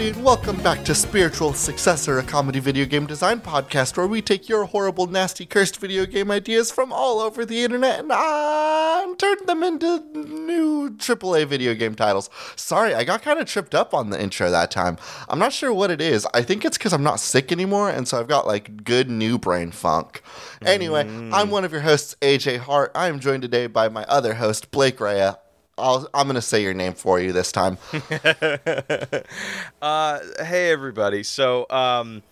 everybody, and welcome back to Spiritual Successor, a comedy video game design podcast where we take your horrible, nasty, cursed video game ideas from all over the internet and, uh, turn them into new AAA video game titles. Sorry, I got kind of tripped up on the intro that time. I'm not sure what it is. I think it's because I'm not sick anymore, and so I've got like good new brain funk. Anyway, I'm one of your hosts, AJ Hart. I am joined today by my other host, Blake Rhea. I'll, I'm going to say your name for you this time. Uh, hey everybody. So, um,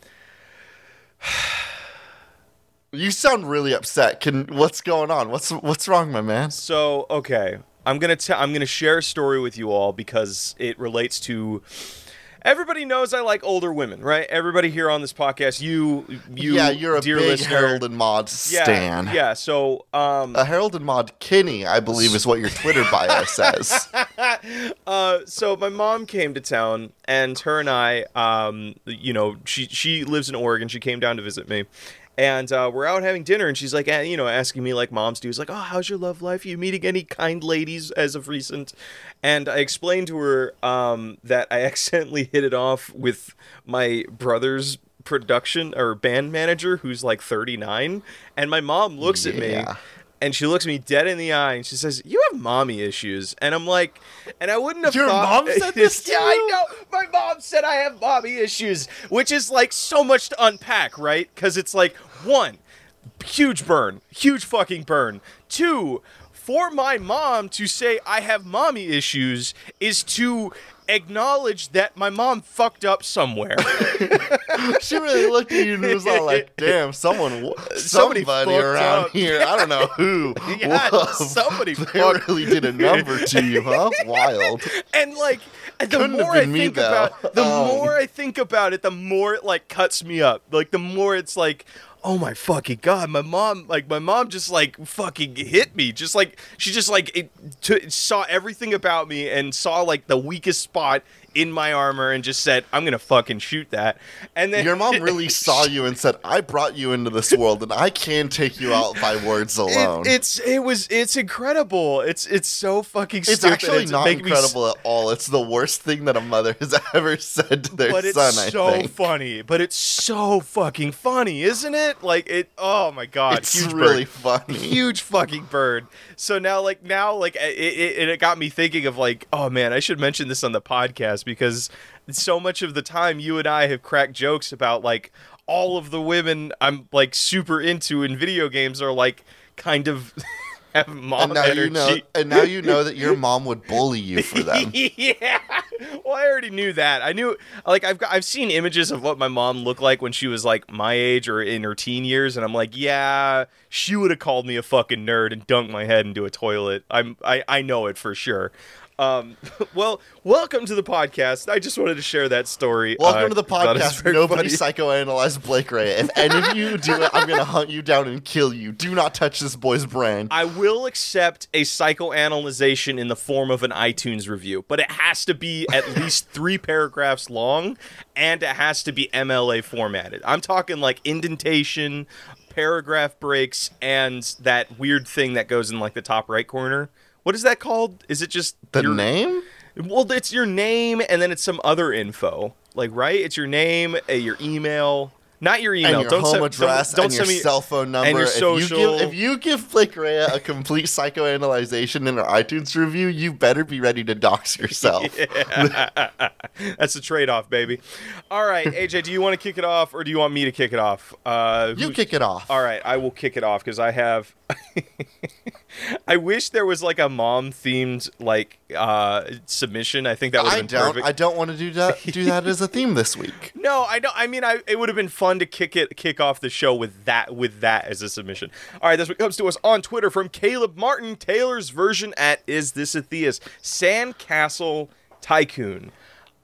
You sound really upset. Can what's going on? What's what's wrong, my man? so okay, I'm gonna tell. I'm gonna share a story with you all because it relates to. Everybody knows I like older women, right? Everybody here on this podcast, you, you, yeah, you're a dear big listener, Harold and Maude yeah, stan. Yeah. So, um, A Harold and Maude Kinney, I believe, is what your Twitter bio says. uh, so my mom came to town, and her and I, um, you know, she she lives in Oregon. She came down to visit me, and uh, we're out having dinner, and she's like, you know, asking me like moms do, is like, oh, how's your love life? Are you meeting any kind ladies as of recent? And I explained to her um, that I accidentally hit it off with my brother's production or band manager, who's like 39, and my mom looks at me and she looks me dead in the eye and she says, "You have mommy issues." And I'm like, and I wouldn't have Your thought mom said this to yeah, I know. My mom said I have mommy issues, which is like so much to unpack, right? Cuz it's like one, huge burn, huge fucking burn. Two, for my mom to say I have mommy issues is to acknowledge that my mom fucked up somewhere. she really looked at you and was all like, "Damn, someone, Somebody somebody around up." here. I don't know who. Yeah, Whoa, somebody really did a number to you, huh? Wild. and like the Couldn't more I me, think though. about the Oh. more I think about it, the more it like cuts me up. Like the more it's like, oh my fucking god, my mom like my mom just like fucking hit me. Just like she just like it t- saw everything about me and saw like the weakest spot in my armor and just said, I'm gonna fucking shoot that. And then Your mom really saw you and said, "I brought you into this world, and I can take you out by words alone." It, it's it was it's incredible. It's it's so fucking It's stupid. actually not making me incredible at all. It's the worst thing that a mother has ever said to their son. but it's so funny. But it's so fucking funny, isn't it? Like it. Oh my god, it's huge really bird. funny. Huge fucking bird. So now, like now, like it, it, it got me thinking of like, oh man, I should mention this on the podcast because so much of the time you and I have cracked jokes about like all of the women I'm like super into in video games are like kind of have mom and now energy. you know, and now you know that your mom would bully you for them. yeah. Well, I already knew that. I knew like I've got, I've seen images of what my mom looked like when she was like my age or in her teen years and I'm like, yeah, she would have called me a fucking nerd and dunked my head into a toilet. I'm I I know it for sure. Um, well, welcome to the podcast. I just wanted to share that story. Welcome Uh, to the thought it was podcast. Nobody psychoanalyzed Blake Ray. If any of you do it, I'm gonna hunt you down and kill you. Do not touch this boy's brain. I will accept a psychoanalyzation in the form of an iTunes review, but it has to be at least three paragraphs long and it has to be MLA formatted. I'm talking like indentation, paragraph breaks, and that weird thing that goes in like the top right corner. What is that called? Is it just the your- name? Well, it's your name and then it's some other info. Like, right? It's your name, uh, your email. Not your email. and your don't home send, address don't, don't and your send me cell phone number. and your If you social. give if you give Blake Ray a complete psychoanalyzation in our iTunes review, you better be ready to dox yourself. That's the trade-off, baby. All right, AJ, do you want to kick it off, or do you want me to kick it off? Uh, You who- kick it off. All right, I will kick it off because I have. I wish there was like a mom-themed like uh, submission. I think that would have been don't. perfect. I don't want to do that. Do that as a theme this week. No, I don't. I mean, I it would have been fun to kick it, kick off the show with that, with that as a submission. All right, this what comes to us on Twitter from Caleb Martin. Taylor's version at is this a theist? Sandcastle Tycoon.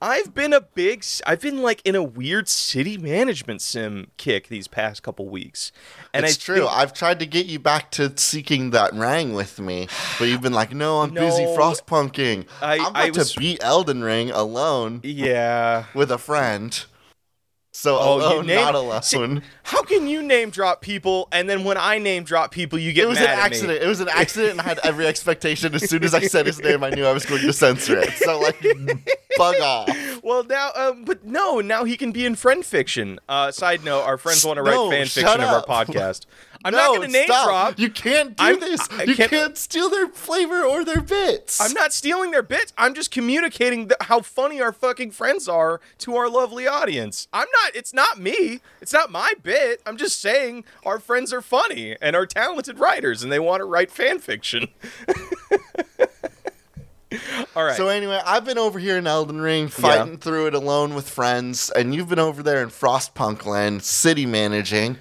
I've been a big, I've been like in a weird city management sim kick these past couple weeks, and it's I true. think- I've tried to get you back to seeking that rang with me, but you've been like, "No, I'm busy No. frostpunking. I- I'm about I was- to beat Elden Ring alone yeah. with a friend." So Oh, you alone, name- not alone. See, How can you name drop people and then when I name drop people, you get it was an accident. It was an accident, and I had every expectation. As soon as I said his name, I knew I was going to censor it. So, like, bug off. well, now, um, but no, now he can be in friend fiction. Uh, side note: Our friends want to write No, fan fiction of our podcast. I'm no, not going to name stop. drop. You can't do I'm- this. I you can't- can't... steal their flavor or their bits. I'm not stealing their bits. I'm just communicating th- how funny our fucking friends are to our lovely audience. I'm not. It's not me. It's not my bit. I'm just saying our friends are funny and are talented writers, and they want to write fan fiction. All right. So anyway, I've been over here in Elden Ring fighting through it alone with friends, and you've been over there in Frostpunk Land city managing.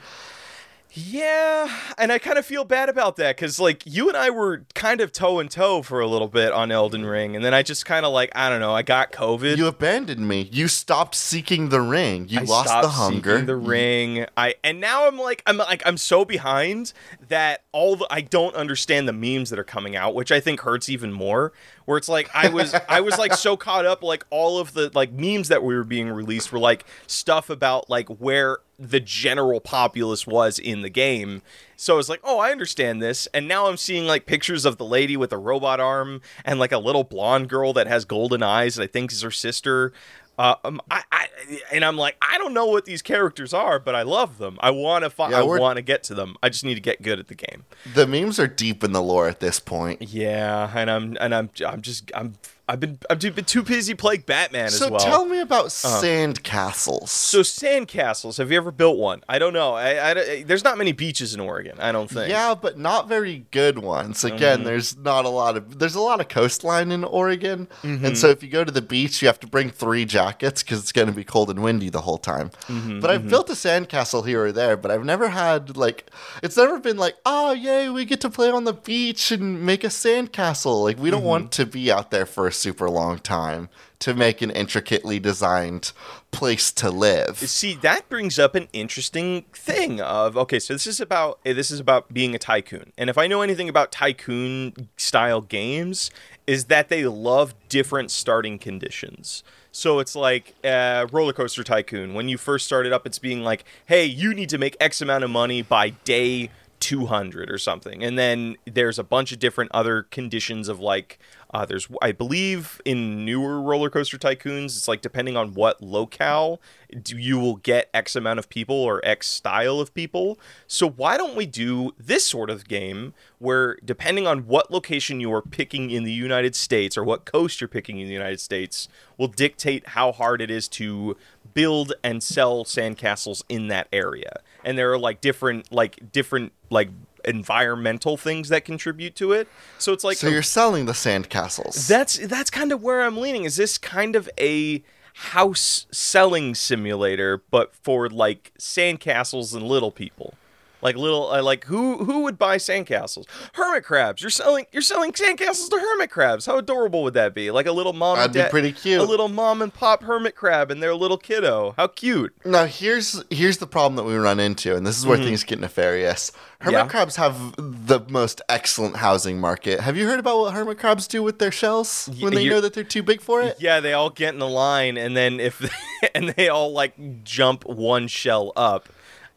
Yeah, and I kind of feel bad about that because, like, you and I were kind of toe and toe for a little bit on Elden Ring, and then I just kind of like, I don't know, I got COVID. You abandoned me. You stopped seeking the ring. You I lost the hunger. seeking the ring. I and now I'm like, I'm like, I'm so behind that all the I don't understand the memes that are coming out, which I think hurts even more. Where it's like I was, I was like so caught up, like all of the like memes that we were being released were like stuff about like where the general populace was in the game. So it's like, oh, I understand this. And now I'm seeing like pictures of the lady with a robot arm and like a little blonde girl that has golden eyes that I think is her sister. Uh, um, I, I, and I'm like, I don't know what these characters are, but I love them. I want to, fi- Yeah, I want to get to them. I just need to get good at the game. the memes are deep in the lore at this point. Yeah, and I'm, and I'm, I'm just, I'm, I've been, I've been too busy playing Batman So as well. So tell me about sand castles. so sandcastles, have you ever built one? I don't know. I, I, there's not many beaches in Oregon. I don't think. yeah, but not very good ones. Again, Mm-hmm. there's not a lot of there's a lot of coastline in Oregon, Mm-hmm. and so if you go to the beach, you have to bring three jackets because it's going to be cold and windy the whole time. Mm-hmm, but I've built a sandcastle here or there, but I've never had like it's never been like oh yay we get to play on the beach and make a sandcastle. Like we don't Mm-hmm. want to be out there for a super long time to make an intricately designed place to live. See, that brings up an interesting thing of okay, so this is about eh, this is about being a tycoon. And if I know anything about tycoon style games is that they love different starting conditions. So it's like uh, roller coaster tycoon. When you first started up, it's being like, "Hey, you need to make X amount of money by day 200 or something and then there's a bunch of different other conditions of like uh, there's i believe in newer roller coaster tycoons it's like depending on what locale you will get x amount of people or x style of people. So why don't we do this sort of game where depending on what location you are picking in the united states or what coast you're picking in the united states will dictate how hard it is to build and sell sandcastles in that area. And there are like different like different like environmental things that contribute to it. So it's like so you're selling the sandcastles. that's that's kind of where i'm leaning. Is this kind of a house selling simulator but for like sandcastles and little people like little uh, like who who would buy sandcastles hermit crabs you're selling you're selling sandcastles to hermit crabs how adorable would that be like a little mom That'd and be pretty cute. a little mom and pop hermit crab and their little kiddo how cute Now here's here's the problem that we run into, and this is where things get nefarious. Hermit Mm-hmm. Yeah. crabs have the most excellent housing market. Have you heard about what hermit crabs do with their shells when they you're- know that they're too big for it? Yeah, they all get in a line, and then if and they all like jump one shell up.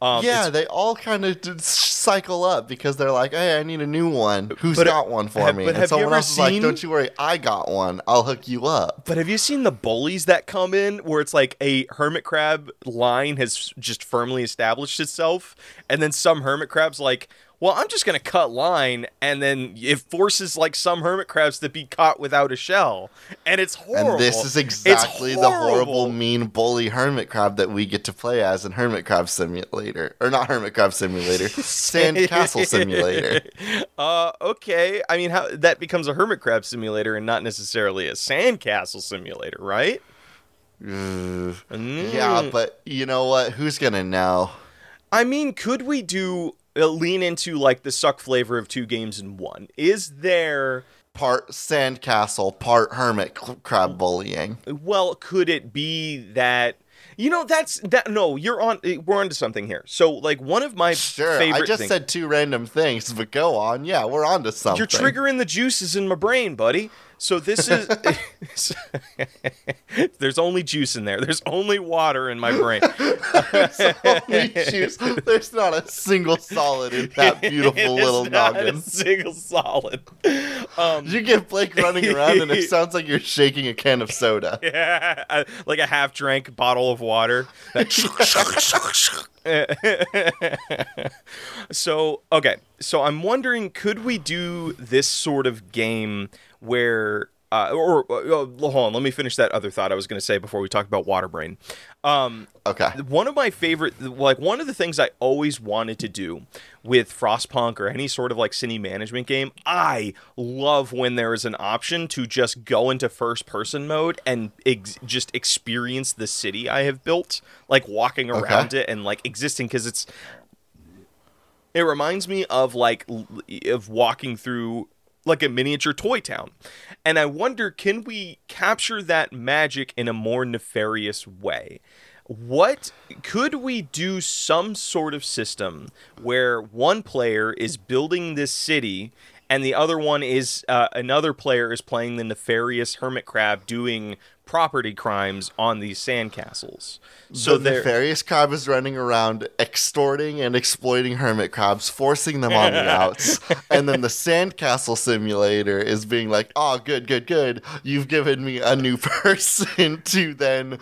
Um, yeah, they all kind of cycle up because they're like, "Hey, I need a new one. Who's got one for have- me?" but and someone else is like, "Don't you worry, I got one. I'll hook you up." But have you seen the bullies that come in where it's like a hermit crab line has just firmly established itself, and then some hermit crabs like, well, I'm just gonna cut line, and then it forces like some hermit crabs to be caught without a shell, and it's horrible. And this is exactly the horrible, mean bully hermit crab that we get to play as in Hermit Crab Simulator, or not Hermit Crab Simulator, Sand Castle Simulator. Uh, okay. I mean, how that becomes a hermit crab simulator and not necessarily a sandcastle simulator, right? Mm. Yeah, but you know what? Who's gonna know? I mean, could we do lean into like the suck flavor of two games in one? Is there? Part sandcastle, part hermit cl- crab bullying. Well, could it be that? You know, that's that. No, you're on. eh, We're onto something here. So, like, one of my Sure, favorite I just things. said two random things, but go on. Yeah, we're on to something. You're triggering the juices in my brain, buddy. So this is There's only juice in there. There's only water in my brain. Only juice. There's not a single solid in that beautiful little not noggin. A single solid. Um, You get Blake running around and it sounds like you're shaking a can of soda. yeah, like a half drank bottle of water. so okay so i'm wondering could we do this sort of game where uh, or uh, hold on let me finish that other thought i was going to say before we talk about Waterbrain. um, Okay. one of my favorite like one of the things i always wanted to do with frostpunk or any sort of like city management game i love when there is an option to just go into first person mode and ex- just experience the city i have built like walking around it and like existing because it's it reminds me of like of walking through like a miniature toy town. And I wonder can we capture that magic in a more nefarious way? What could we do some sort of system where one player is building this city and the other one is uh, another player is playing the nefarious hermit crab doing property crimes on these sandcastles. So So the nefarious crab is running around extorting and exploiting hermit crabs, forcing them on the outs. And then the sandcastle simulator is being like, oh, good, good, good. You've given me a new person to then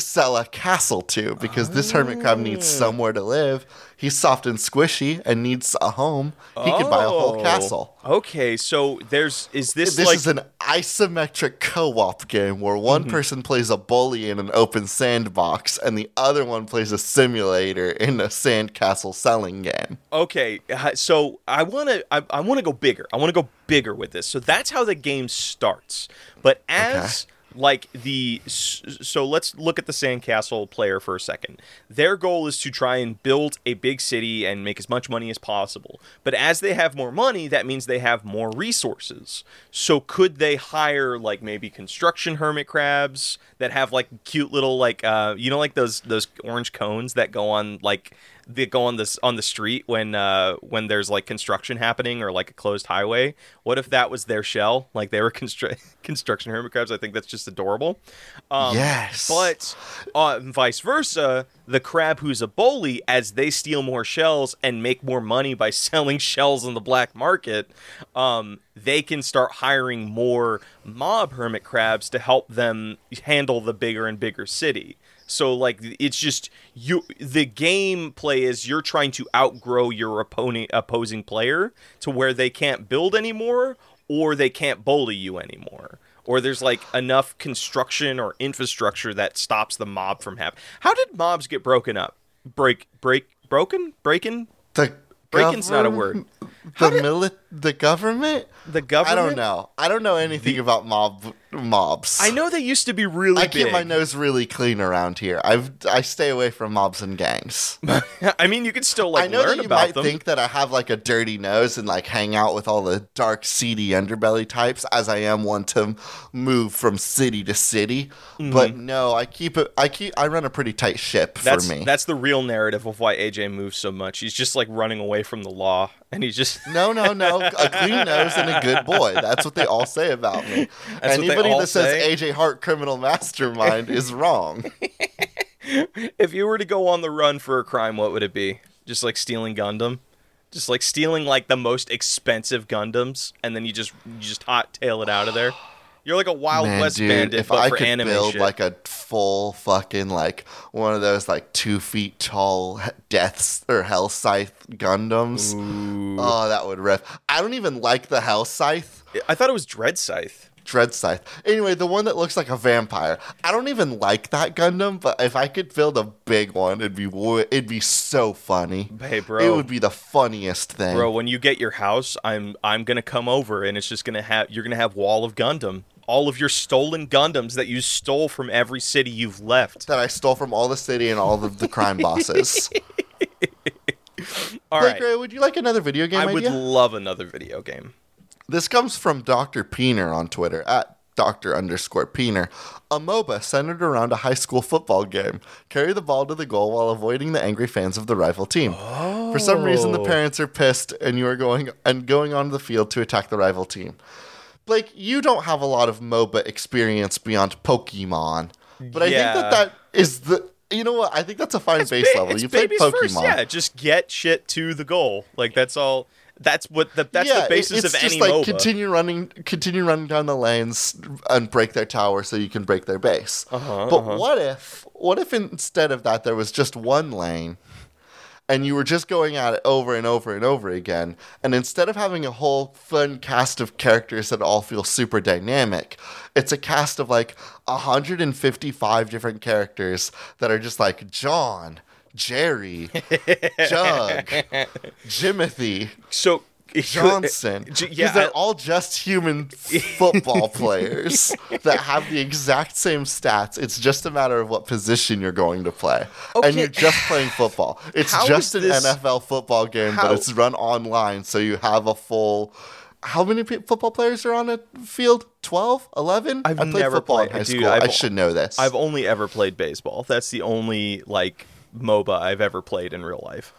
sell a castle to because this hermit crab needs Oh. somewhere to live. He's soft and squishy and needs a home. He could buy a whole Oh. castle. Okay, so there's is this, This like is an isometric co-op game where one Mm-hmm. person plays a bully in an open sandbox and the other one plays a simulator in a sandcastle selling game. okay? uh, So I want to I, I want to go bigger. I want to go bigger with this. So that's how the game starts. But as like the so let's look at the sandcastle player for a second. Their goal is to try and build a big city and make as much money as possible. But as they have more money, that means they have more resources. So could they hire like maybe construction hermit crabs that have like cute little like uh you know like those those orange cones that go on like that go on this on the street when uh when there's like construction happening or like a closed highway. What if that was their shell? Like they were constru- construction hermit crabs. I think that's just adorable. Um Yes. but uh, vice versa the crab who's a bully as they steal more shells and make more money by selling shells on the black market um they can start hiring more mob hermit crabs to help them handle the bigger and bigger city so like it's just you the gameplay is you're trying to outgrow your opponent opposing player to where they can't build anymore or they can't bully you anymore. Or there's like enough construction or infrastructure that stops the mob from happening. How did mobs get broken up? Break break broken? Breaking? The Breaking's not a word. The mili- the government? The government? I don't know. I don't know anything about mob mobs. I know they used to be really I big. keep my nose really clean around here. I've I stay away from mobs and gangs. I mean, you can still like I know learn that you about might them. think that I have like a dirty nose and like hang out with all the dark, seedy underbelly types, as I am one to move from city to city. Mm-hmm. But no, I keep it. I keep. I run a pretty tight ship that's for me. that's the real narrative of why AJ moves so much. He's just like running away from the law, and he's just no, no, no. A clean nose and a good boy. That's what they all say about me. That's Anybody that says say? AJ Hart criminal mastermind is wrong. if you were to go on the run for a crime, what would it be? Just like stealing Gundam, just like stealing like the most expensive Gundams, and then you just you just hot tail it out of there. You're like a Wild Man, West dude, bandit, if but I for could anime build shit. like a full fucking like one of those like two feet tall deaths or hell scythe Gundams, oh, that would rip. I don't even like the hell scythe. I thought it was Dread Scythe. Dread Scythe. Anyway, the one that looks like a vampire. I don't even like that Gundam, but if I could build a big one, it'd be it'd be so funny. Hey, bro. It would be the funniest thing. Bro, when you get your house, I'm I'm gonna come over, and it's just gonna have you're gonna have Wall of Gundam, all of your stolen Gundams that you stole from every city you've left. that I stole from all the city and all of the crime bosses. All Blake right, Gray, would you like another video game I would love another video game. This comes from Dr. Peener on Twitter at Dr. underscore Peener. A MOBA centered around a high school football game. Carry the ball to the goal while avoiding the angry fans of the rival team. For some reason, the Oh. parents are pissed, and you are going and going onto the field to attack the rival team. Blake, you don't have a lot of MOBA experience beyond Pokemon, but I think that that is the. You know what? I think that's a fine base Ba- level. You played babies Pokemon. first, yeah. Just get shit to the goal. Like that's all. That's what the that's yeah, the basis it's of just any like MOBA. continue running, continue running down the lanes and break their tower so you can break their base. Uh-huh, but uh-huh. what if, what if instead of that there was just one lane, and you were just going at it over and over and over again, and instead of having a whole fun cast of characters that all feel super dynamic, it's a cast of like 155 different characters that are just like John. Jerry, Jug, Jimothy, so Johnson. Because yeah, they're I- all just human football players that have the exact same stats. It's just a matter of what position you're going to play. And you're just playing football. It's How just an this- NFL football game, How- but it's run online, so you have a full. How many pe- football players are on a field? 12? 11? I've I played never football in played- high dude, school. I've- I should know this. I've only ever played baseball. That's the only like MOBA I've ever played in real life.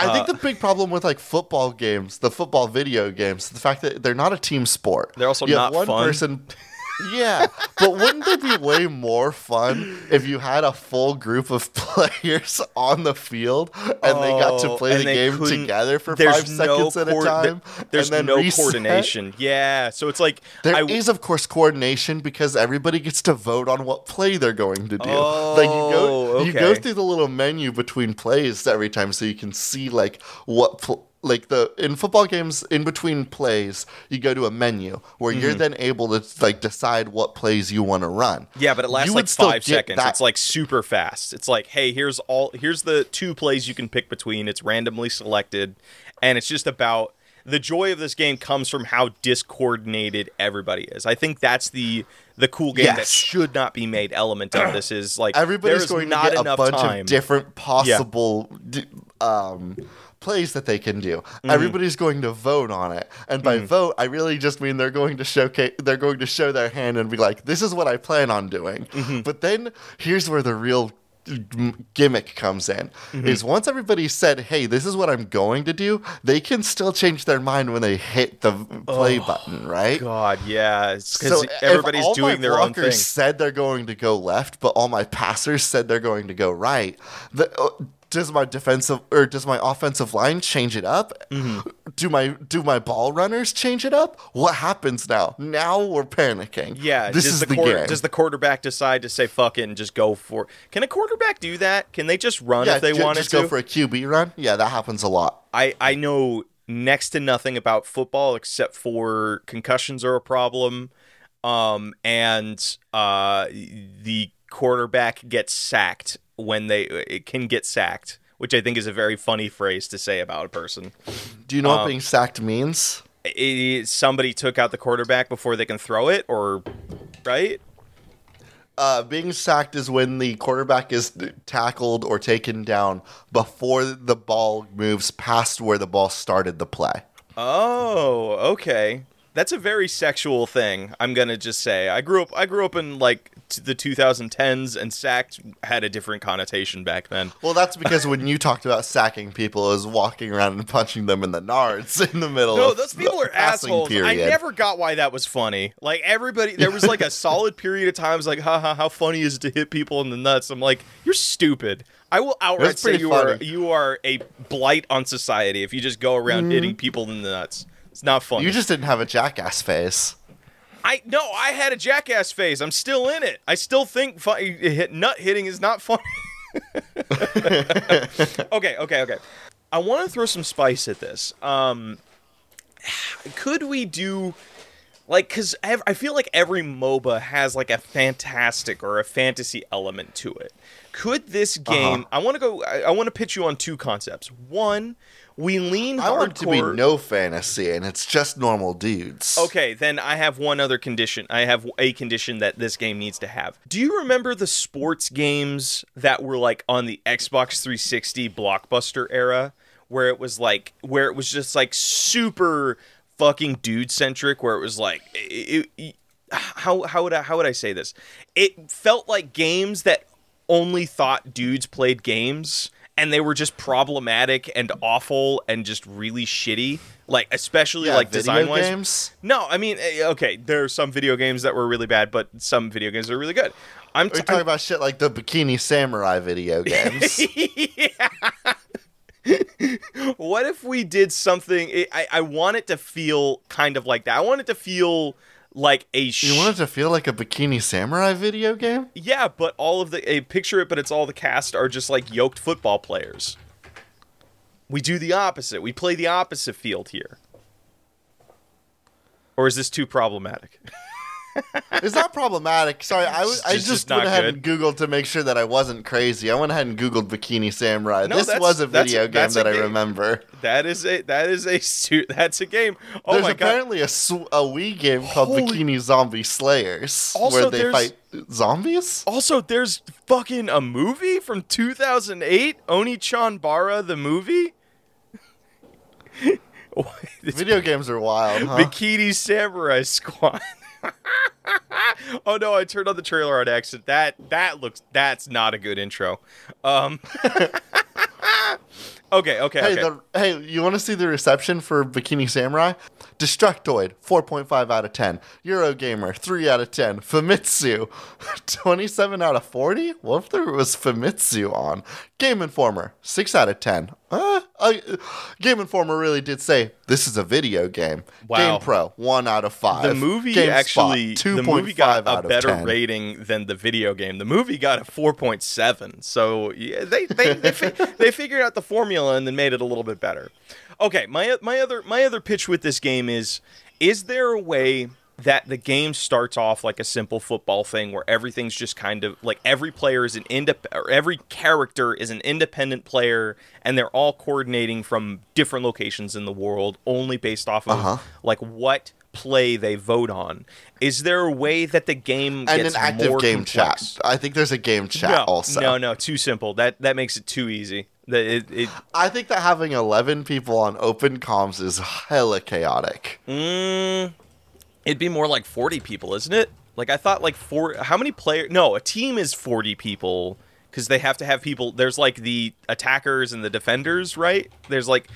I think Uh, the big problem with like football games, the football video games, the fact that they're not a team sport. They're also you have not one fun. person. Yeah, but wouldn't it be way more fun if you had a full group of players on the field and they got to Oh, play the game together for five seconds at a time? there- there's no reset? coordination. Yeah, so it's like There I is, of course, coordination because everybody gets to vote on what play they're going to do. Oh, like you go, oh, you go through the little menu between plays every time, so you can see like what. Pl- like the in football games in between plays you go to a menu where you're Mm-hmm. then able to like decide what plays you want to run Yeah, but it lasts You like five seconds. that- It's like super fast. It's like, hey, here's all here's the two plays you can pick between. It's randomly selected, and it's just about the joy of this game comes from how discoordinated everybody is. I think that's the the cool game that should not be made element of this is like everybody's going not to get a bunch time. of different possible d- um, plays that they can do. Mm-hmm. Everybody's going to vote on it, and by vote, I really just mean they're going to showcase. They're going to show their hand and be like, "This is what I plan on doing." Mm-hmm. But then here's where the real gimmick comes in Mm-hmm. is once everybody said hey this is what i'm going to do they can still change their mind when they hit the play button right God, yeah, because so everybody's doing their own thing. said they're going to go left, but all my passers said they're going to go right. The, uh, does my defensive or does my offensive line change it up? Mm-hmm. Do my do my ball runners change it up? What happens now? Now we're panicking. Yeah, this does is the, the, game. does the quarterback decide to say fuck it and just go for? Can a quarterback do that? Can they just run yeah, if they ju- wanted just to? go for a QB run. Yeah, that happens a lot. I I know next to nothing about football except for concussions are a problem, um, and uh, the quarterback gets sacked when they it can get sacked, which I think is a very funny phrase to say about a person. Do you know Um, what being sacked means? It, somebody took out the quarterback before they can throw it, or right? Uh, being sacked is when the quarterback is tackled or taken down before the ball moves past where the ball started the play. Oh, okay. That's a very sexual thing. I'm gonna just say. I grew up. I grew up in like t- the 2010s, and sacked had a different connotation back then. Well, that's because when you talked about sacking people, it was walking around and punching them in the nards in the middle. No, those people are assholes. I never got why that was funny. Like everybody, there was like a solid period of times like, haha, how funny is it to hit people in the nuts? I'm like, you're stupid. I will outright say you are you are a blight on society if you just go around hitting mm. people in the nuts. It's not funny. You just didn't have a jackass face. I no, I had a jackass phase. I'm still in it. I still think fu- hit, nut hitting is not funny. okay, okay, okay. I want to throw some spice at this. Um, could we do like because I feel like every MOBA has like a fantastic or a fantasy element to it. Could this game? I want to go. I, I want to pitch you on two concepts. One, we lean I want to be no fantasy, and it's just normal dudes. Okay, then I have one other condition. I have a condition that this game needs to have. Do you remember the sports games that were like on the Xbox 360 Blockbuster era where it was like where it was just like super fucking dude centric where it was like it, it- how how would I how would I say this? It felt like games that only thought dudes played games and they were just problematic and awful and just really shitty. Like especially Yeah, like design wise. games. No, I mean, eh, okay, there are some video games that were really bad, but some video games are really good. I'm, t- talking about shit like the Bikini Samurai video games? what if we did something? I- I, I want it to feel kind of like that. I want it to feel like a. Sh- you want it to feel like a Bikini Samurai video game? yeah, but all of the a picture it, but it's all the cast are just like yoked football players. We do the opposite. We play the opposite field here. Or is this too problematic? It's not problematic. Sorry, I, was, I just just went ahead good. and Googled to make sure that I wasn't crazy. I went ahead and Googled Bikini Samurai. No, this was a video game a that I remember. That is a that is a su- that's a game. Oh There's my god! apparently a, sw- a Wii game called Holy- Bikini Zombie Slayers Also, where they there's- fight zombies. Also, there's fucking a movie from 2008, Oni Chanbara the movie. Video games are wild, huh? Bikini Samurai Squad. oh no, I turned on the trailer on accident. That that looks that's not a good intro. Um Okay, okay, Hey, okay. the, hey, you want to see the reception for Bikini Samurai? Destructoid, 4.5 out of 10. Eurogamer, 3 out of 10. Famitsu, 27 out of 40? What if there was Famitsu on? Game Informer, 6 out of 10. Uh, uh, Game Informer really did say, this is a video game. Wow. Game Pro, 1 out of 5. the movie GameSpot, actually the movie got a better 10. rating than the video game. The movie got a 4.7. So yeah, they they they, fi- they figured out the formula and then made it a little bit better. Okay, my my other my other pitch with this game is is there a way that the game starts off like a simple football thing where everything's just kind of like every player is an indep- or every character is an independent player and they're all coordinating from different locations in the world only based off of Uh-huh. like what play they vote on. Is there a way that the game And an active game complex? chat. I think there's a game chat no, also. no, no, too simple. That that makes it too easy. That it, it I think that having 11 people on open comms is hella chaotic. mm, it'd be more like forty people, isn't it? Like I thought, like four. How many players? No, a team is forty people because they have to have people. There's like the attackers and the defenders, right? There's like,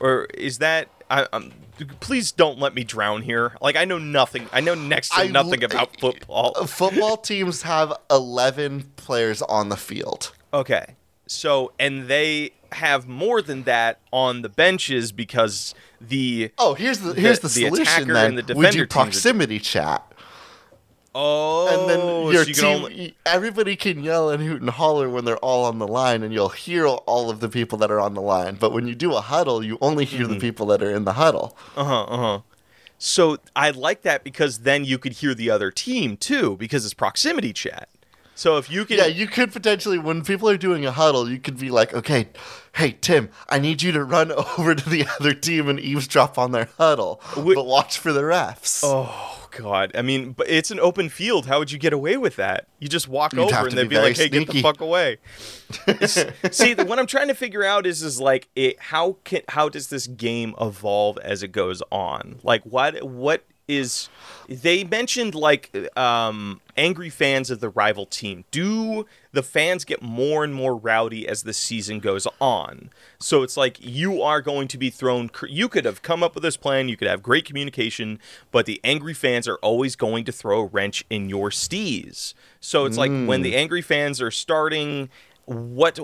or is that? I, um, please don't let me drown here. Like I know nothing. I know next to I nothing about football. Football teams have 11 players on the field. Okay. So, and they have more than that on the benches because the Oh, here's the here's the, the solution then. and the we do teams are- proximity chat. oh, And then your so you can team only- everybody can yell and hoot and holler when they're all on the line and you'll hear all of the people that are on the line. But when you do a huddle, you only hear Mm-hmm. the people that are in the huddle. Uh huh. Uh huh. So I like that because then you could hear the other team too because it's proximity chat. So if you can, Yeah, you could potentially, when people are doing a huddle, you could be like, okay, hey, Tim, I need you to run over to the other team and eavesdrop on their huddle, Wait- but watch for the refs. Oh God! I mean, but it's an open field. How would you get away with that? You just walk You'd over and they'd be be, like, "Hey, get the fuck away." See, what I'm trying to figure out is, is like, it, how can how does this game evolve as it goes on? Like, what what is? They mentioned like um, angry fans of the rival team. Do the fans get more and more rowdy as the season goes on? So it's like you are going to be thrown. You could have come up with this plan. You could have great communication, but the angry fans are always going to throw a wrench in your stees. So it's like when the angry fans are starting. What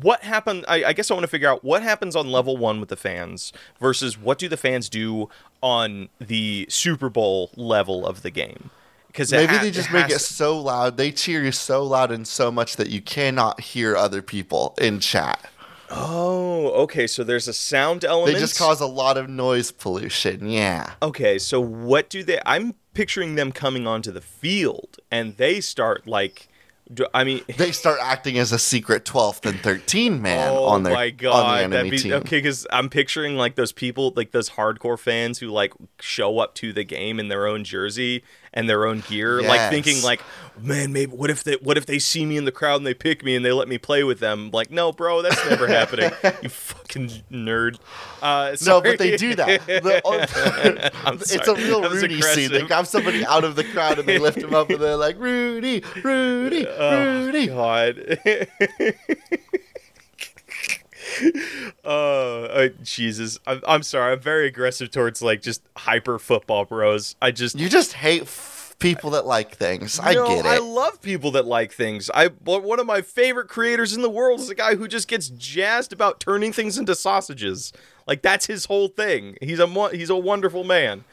what happened? I, I guess I want to figure out what happens on level one with the fans versus what do the fans do on the Super Bowl level of the game? Because Maybe they just make it so loud, they cheer you so loud and so much that you cannot hear other people in chat. Oh, okay. So there's a sound element. They just cause a lot of noise pollution. Yeah. Okay, so what do they? I'm picturing them coming onto the field and they start like. Do, I mean, They start acting as a secret 12th and 13 man oh on their my on the enemy that'd be team. okay. Because I'm picturing like those people, like those hardcore fans who like show up to the game in their own jersey and their own gear, like thinking like, man, maybe what if they what if they see me in the crowd and they pick me and they let me play with them? Like, no, bro, that's never happening. You fucking nerd. Uh, No, but they do that. The- it's a real Rudy scene. They grab somebody out of the crowd and they lift him up and they're like, Rudy, Rudy, Oh, Rudy. God. uh, uh, Jesus, I'm, I'm sorry. I'm very aggressive towards like just hyper football bros. I just You just hate f- people that like things. I No, get it. I love people that like things. I but one of my favorite creators in the world is a guy who just gets jazzed about turning things into sausages. Like that's his whole thing. He's a he's a wonderful man.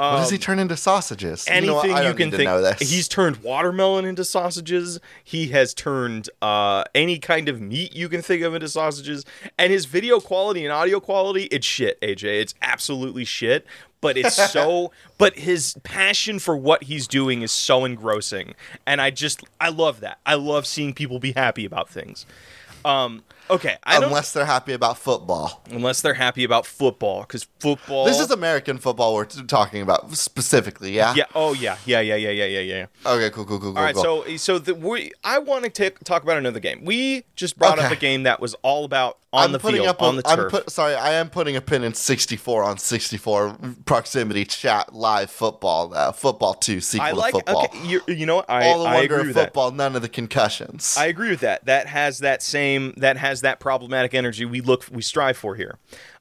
What does he Um, turn into sausages? You know anything? I you don't can need to think. know this. He's turned watermelon into sausages. He has turned uh, any kind of meat you can think of into sausages. And his video quality and audio quality, it's shit, AJ. It's absolutely shit. But it's so. but his passion for what he's doing is so engrossing, and I just I love that. I love seeing people be happy about things. Um. Okay. I don't unless they're happy about football. unless they're happy about football because football. This is American football we're talking about specifically, yeah? yeah. Oh yeah. Yeah. Yeah. Yeah. Yeah. Yeah. Yeah. Okay, cool, cool, cool, cool. All right, cool. so so the, we I want to talk about another game. We just brought up a game that was all about on I'm the putting field, up a, on the I'm turf. put, sorry, I am putting a pin in 64 on 64 proximity chat live football, uh, football 2 sequel I like to football. okay, you, you know what? I All the I wonder agree of with that. football, none of the concussions. I agree with that. That has that same that has that problematic energy we look we strive for here.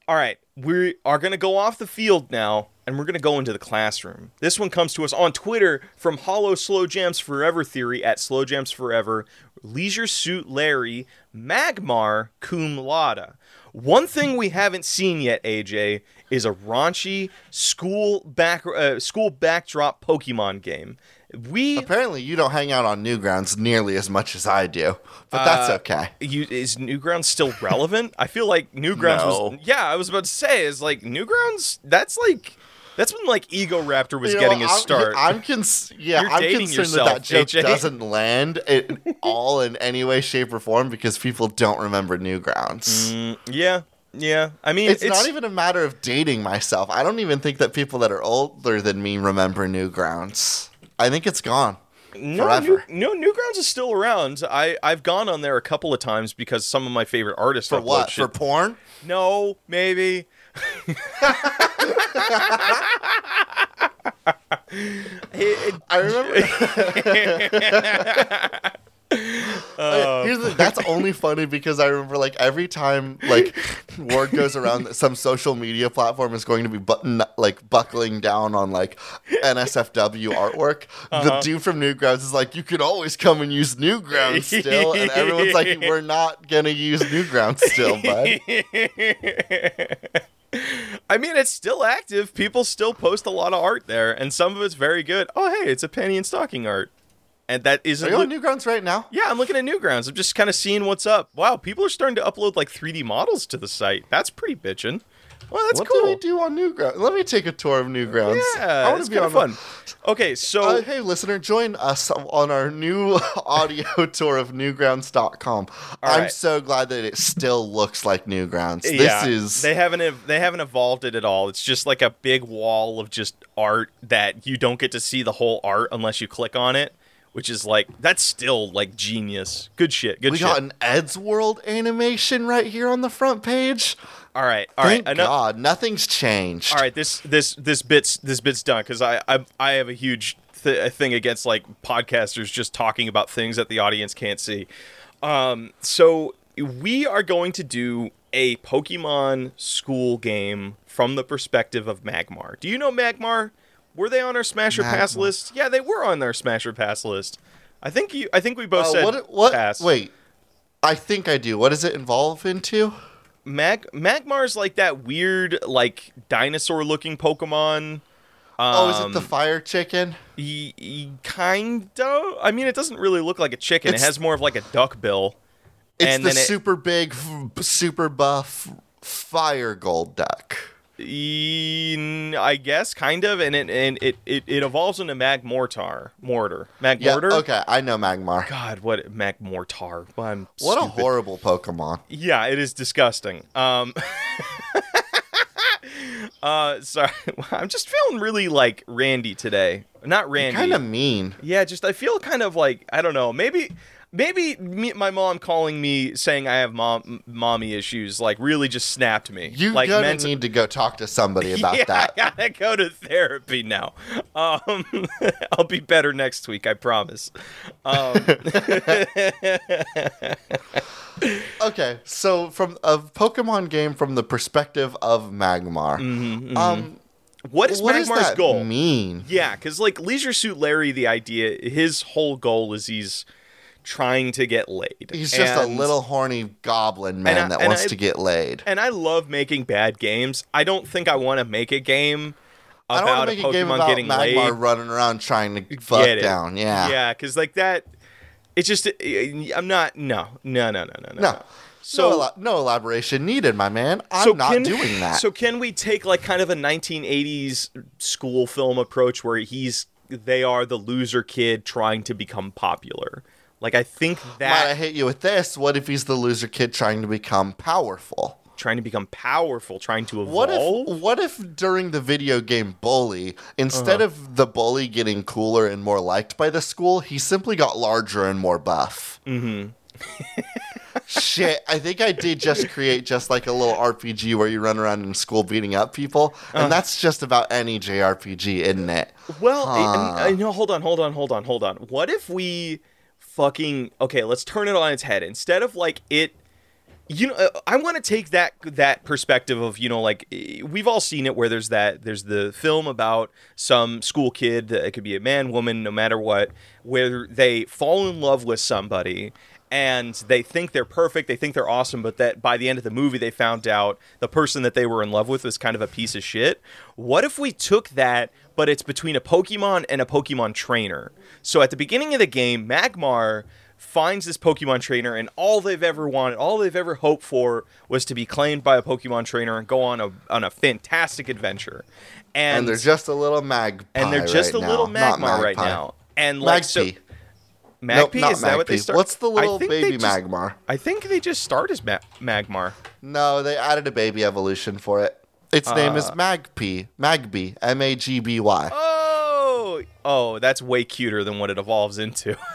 All right, we are going to go off the field now and we're going to go into the classroom. This one comes to us on Twitter from Hollow Slow Jams Forever Theory at Slow Jams Forever, Leisure Suit Larry, Magmar Cum Laude. One thing we haven't seen yet, AJ, is a raunchy school back uh, school backdrop Pokemon game. We Apparently, you don't hang out on Newgrounds nearly as much as I do, but that's Uh, okay. you is Newgrounds still relevant? I feel like Newgrounds was No. yeah, I was about to say is like Newgrounds that's like that's when like Egoraptor was You know, getting his I'm, start. I'm cons- yeah, You're I'm concerned yourself, that that joke AJ. doesn't land at all in any way, shape, or form because people don't remember Newgrounds. Mm, yeah. Yeah. I mean It's, not even a matter of dating myself. I don't even think that people that are older than me remember Newgrounds. I think it's gone. no, forever. New, no Newgrounds is still around. I I've gone on there a couple of times because some of my favorite artists For what? shit. For porn? No, maybe. I remember. Uh, Here's the, that's only funny because I remember like every time like word goes around that some social media platform is going to be button like buckling down on like NSFW artwork. Uh-huh. The dude from Newgrounds is like, you can always come and use Newgrounds still, and everyone's like, we're not gonna use Newgrounds still, bud. I mean, it's still active. People still post a lot of art there, and some of it's very good. Oh, hey, it's a penny and stocking art, and that Are isn't. you on Newgrounds right now? yeah, I'm looking at Newgrounds. I'm just kind of seeing what's up. Wow, people are starting to upload like 3D models to the site. That's pretty bitchin'. Well, that's what cool. do we do on Newgrounds? Let me take a tour of Newgrounds. I Yeah, want it's to be kind on of fun. Okay, so Uh, hey, listener, join us on our new audio tour of newgrounds.com. I'm right. so glad that it still looks like Newgrounds. This is. they haven't ev- they haven't evolved it at all. It's just like a big wall of just art that you don't get to see the whole art unless you click on it, which is like that's still like genius. Good shit. Good shit. we shit. got an Eddsworld animation right here on the front page. all right, all right. Thank enough- God, nothing's changed. All right, this this this bit's this bit's done because I, I I have a huge th- thing against like podcasters just talking about things that the audience can't see. Um, so we are going to do a Pokemon school game from the perspective of Magmar. Do you know Magmar? Were they on our Smasher Pass Magmar. list? Yeah, they were on our Smasher Pass list. I think you. I think we both Uh, said what? What? pass. Wait. I think I do. What does it involve into? Mag Magmar's like that weird like dinosaur looking Pokemon. oh, is it the Um, fire chicken? Y- y- kind of. I mean, it doesn't really look like a chicken. It's- it has more of like a duck bill. It's and the then it- super big, super buff fire gold duck. I guess kind of, and it and it it, it evolves into Magmortar, Mortar, Yeah. Magmortar. Okay, I know Magmar. God, what Magmortar? I'm What a horrible Pokemon. Yeah, it is disgusting. Um. uh, sorry, I'm just feeling really like Randy today. Not Randy. Kind of mean. Yeah, just I feel kind of like I don't know. Maybe maybe me, my mom calling me saying I have mom mommy issues like really just snapped me. You like gonna meant- need to go talk to somebody about yeah, that. I gotta go to therapy now. Um, I'll be better next week, I promise. Um, Okay, so from a Pokemon game from the perspective of Magmar, Mm-hmm, um, what is what does Magmar's that goal? mean? Yeah, because like Leisure Suit Larry, the idea, his whole goal is he's trying to get laid. He's just a little horny goblin man I- that wants I- to get laid. And I love making bad games. I don't think I want to make a game I don't about a make a game Pokemon about getting Magmar laid. running around trying to fuck down. Yeah. yeah, because like that, it's just I'm not. No, no, no, no, no, no. No. So no, no elaboration needed, my man. I'm so not can- doing that. So can we take like kind of a 1980s school film approach where he's they are the loser kid trying to become popular? Like I think that Might I hit you with this? What if he's the loser kid trying to become powerful? trying to become powerful, trying to evolve. What if what if during the video game Bully, instead Uh-huh. of the bully getting cooler and more liked by the school, he simply got larger and more buff? Mm-hmm. Shit, I think I did just create just like a little RPG where you run around in school beating up people, Uh. and that's just about any JRPG, isn't it? Well, Huh. I, I know. Hold on, hold on, hold on, hold on. What if we fucking okay? Let's turn it on its head. Instead of like it, you know, uh, I want to take that that perspective of you know, like eh, we've all seen it where there's that there's the film about some school kid. It could be a man, woman, no matter what, where they fall in love with somebody. And they think they're perfect, they think they're awesome, but that by the end of the movie, they found out the person that they were in love with was kind of a piece of shit. What if we took that, but it's between a Pokemon and a Pokemon trainer? So at the beginning of the game, Magmar finds this Pokemon trainer, and all they've ever wanted, all they've ever hoped for, was to be claimed by a Pokemon trainer and go on a on a fantastic adventure. And, And they're just a little magpie. and they're just right a little now. Magmar right now. And like so, Magpie. Magpie nope, not is that what they Magpie. start? What's the little baby just- Magmar? I think they just start as Ma- Magmar. No, they added a baby evolution for it. Its name Uh. is Magpie. Magby. M A G B Y. Oh, oh, that's way cuter than what it evolves into.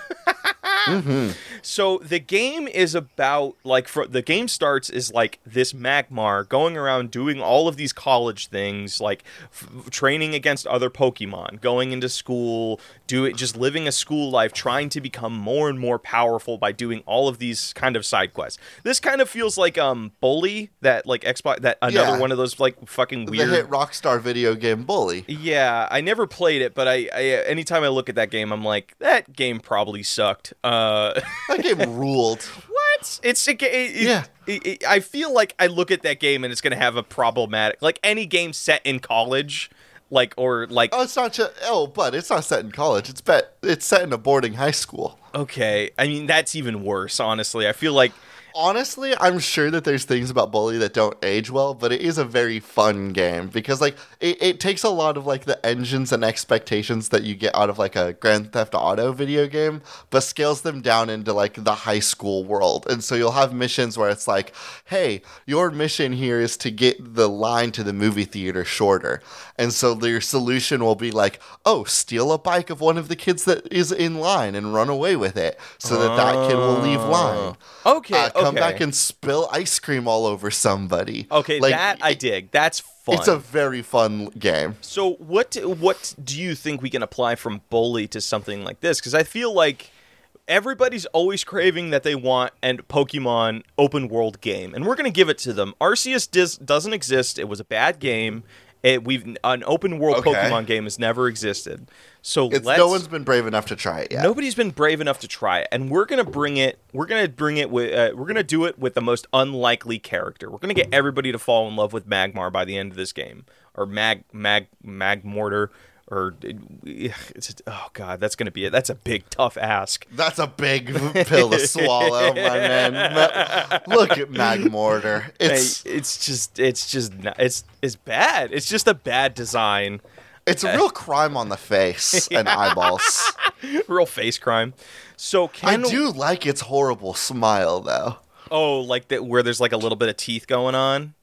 Mm-hmm. So the game is about like for the game starts is like this Magmar going around doing all of these college things, like f- training against other Pokemon, going into school, do it, just living a school life, trying to become more and more powerful by doing all of these kind of side quests. This kind of feels like um Bully, that like Xbox, that another Yeah. one of those like fucking weird. The hit Rockstar video game Bully. Yeah, I never played it, but I, I anytime I look at that game, I'm like, that game probably sucked. Uh, That game ruled. what? It's it, it, Yeah. it- I feel like I look at that game and it's gonna have a problematic, like any game set in college, like or like Oh, it's not just. Oh, but it's not set in college. It's bet. It's set in a boarding high school. okay. I mean, that's even worse. Honestly, I feel like Honestly, I'm sure that there's things about Bully that don't age well, but it is a very fun game because like it, it takes a lot of like the engines and expectations that you get out of like a Grand Theft Auto video game, but scales them down into like the high school world. And so you'll have missions where it's like, hey, your mission here is to get the line to the movie theater shorter. And so their solution will be like, oh, steal a bike of one of the kids that is in line and run away with it so that that kid will leave line. okay, Uh, come okay, back and spill ice cream all over somebody. okay, Like, that I dig. That's fun. It's a very fun game. So what what do you think we can apply from bully to something like this? Because I feel like everybody's always craving that they want an Pokemon open world game, and we're gonna give it to them. Arceus dis- doesn't exist. It was a bad game. It, we've an open world Okay. Pokemon game has never existed. So no one's been brave enough to try it yet. Nobody's been brave enough to try it, and we're gonna bring it. We're gonna bring it with. Uh, we're gonna do it with the most unlikely character. We're gonna get everybody to fall in love with Magmar by the end of this game, or Mag Mag Magmortar, or it's oh god, that's gonna be it. That's a big tough ask. That's a big pill to swallow, my man. Look at Magmortar. It's Hey, it's just it's just it's it's bad. It's just a bad design, it's a real crime on the face and eyeballs. real face crime. So I can do like its horrible smile though. oh like that where there's like a little bit of teeth going on.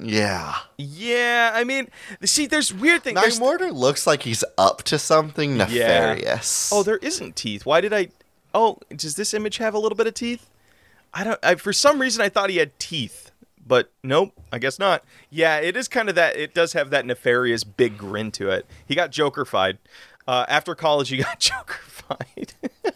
Yeah. Yeah, I mean, see, there's weird things. There's- Magmortar looks like he's up to something nefarious. Oh, there isn't teeth. Why did I? oh, does this image have a little bit of teeth? I don't. I, for some reason, I thought he had teeth, but nope. I guess not. Yeah, it is kind of that. It does have that nefarious big grin to it. He got Jokerfied. Uh, after college, he got Jokerfied.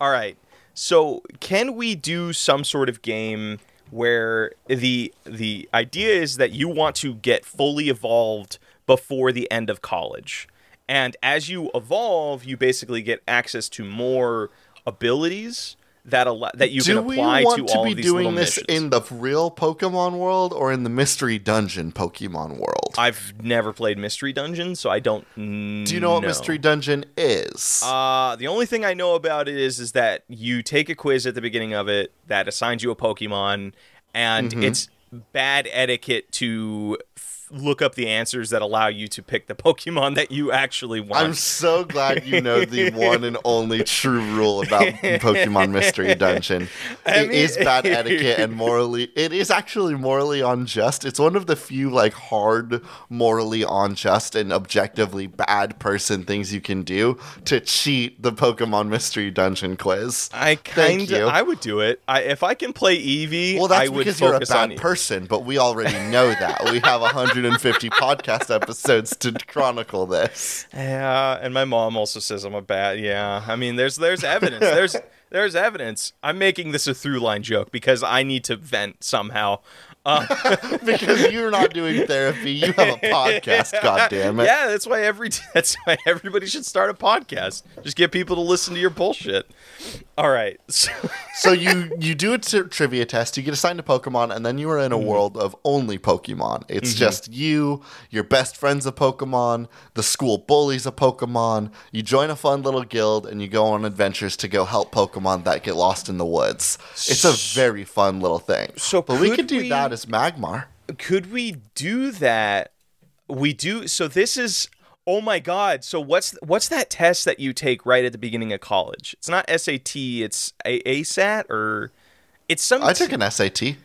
All right. So, can we do some sort of game where the the idea is that you want to get fully evolved before the end of college? And as you evolve, you basically get access to more abilities that al- that you Do can we apply want to to all be these doing this missions. in the real Pokemon world or in the mystery dungeon Pokemon world? I've never played Mystery Dungeon, so I don't. Do Do you know what mystery dungeon is? Uh, the only thing I know about it is is that you take a quiz at the beginning of it that assigns you a Pokemon, and Mm-hmm. it's bad etiquette to f- look up the answers that allow you to pick the Pokemon that you actually want. I'm so glad you know the one and only true rule about Pokemon Mystery Dungeon. I It is mean- bad etiquette and morally, it is actually morally unjust. It's one of the few like hard morally unjust and objectively bad person things you can do to cheat the Pokemon Mystery Dungeon quiz. I kind of I would do it. I, if I can play Eevee, Well, that's I because you're a bad person, but we already know that. We have 150 podcast episodes to chronicle this. Yeah, and my mom also says I'm a bad. Yeah, I mean, there's there's evidence. There's there's evidence. I'm making this a through line joke because I need to vent somehow. Uh, because you're not doing therapy. You have a podcast, God damn it. Yeah, that's why every that's why everybody should start a podcast. Just get people to listen to your bullshit. All right. So, So you you do a t- trivia test, you get assigned a Pokemon, and then you are in a Mm-hmm. world of only Pokemon. It's just you, your best friend's a Pokemon, the school bullies a Pokemon. You join a fun little guild, and you go on adventures to go help Pokemon that get lost in the woods. It's a very fun little thing. So but we could could do we- that as Magmar. could we do that? We do. So this is. Oh my God! So what's what's that test that you take right at the beginning of college? It's not SAT. It's a- ASAT or it's some. I took an SAT.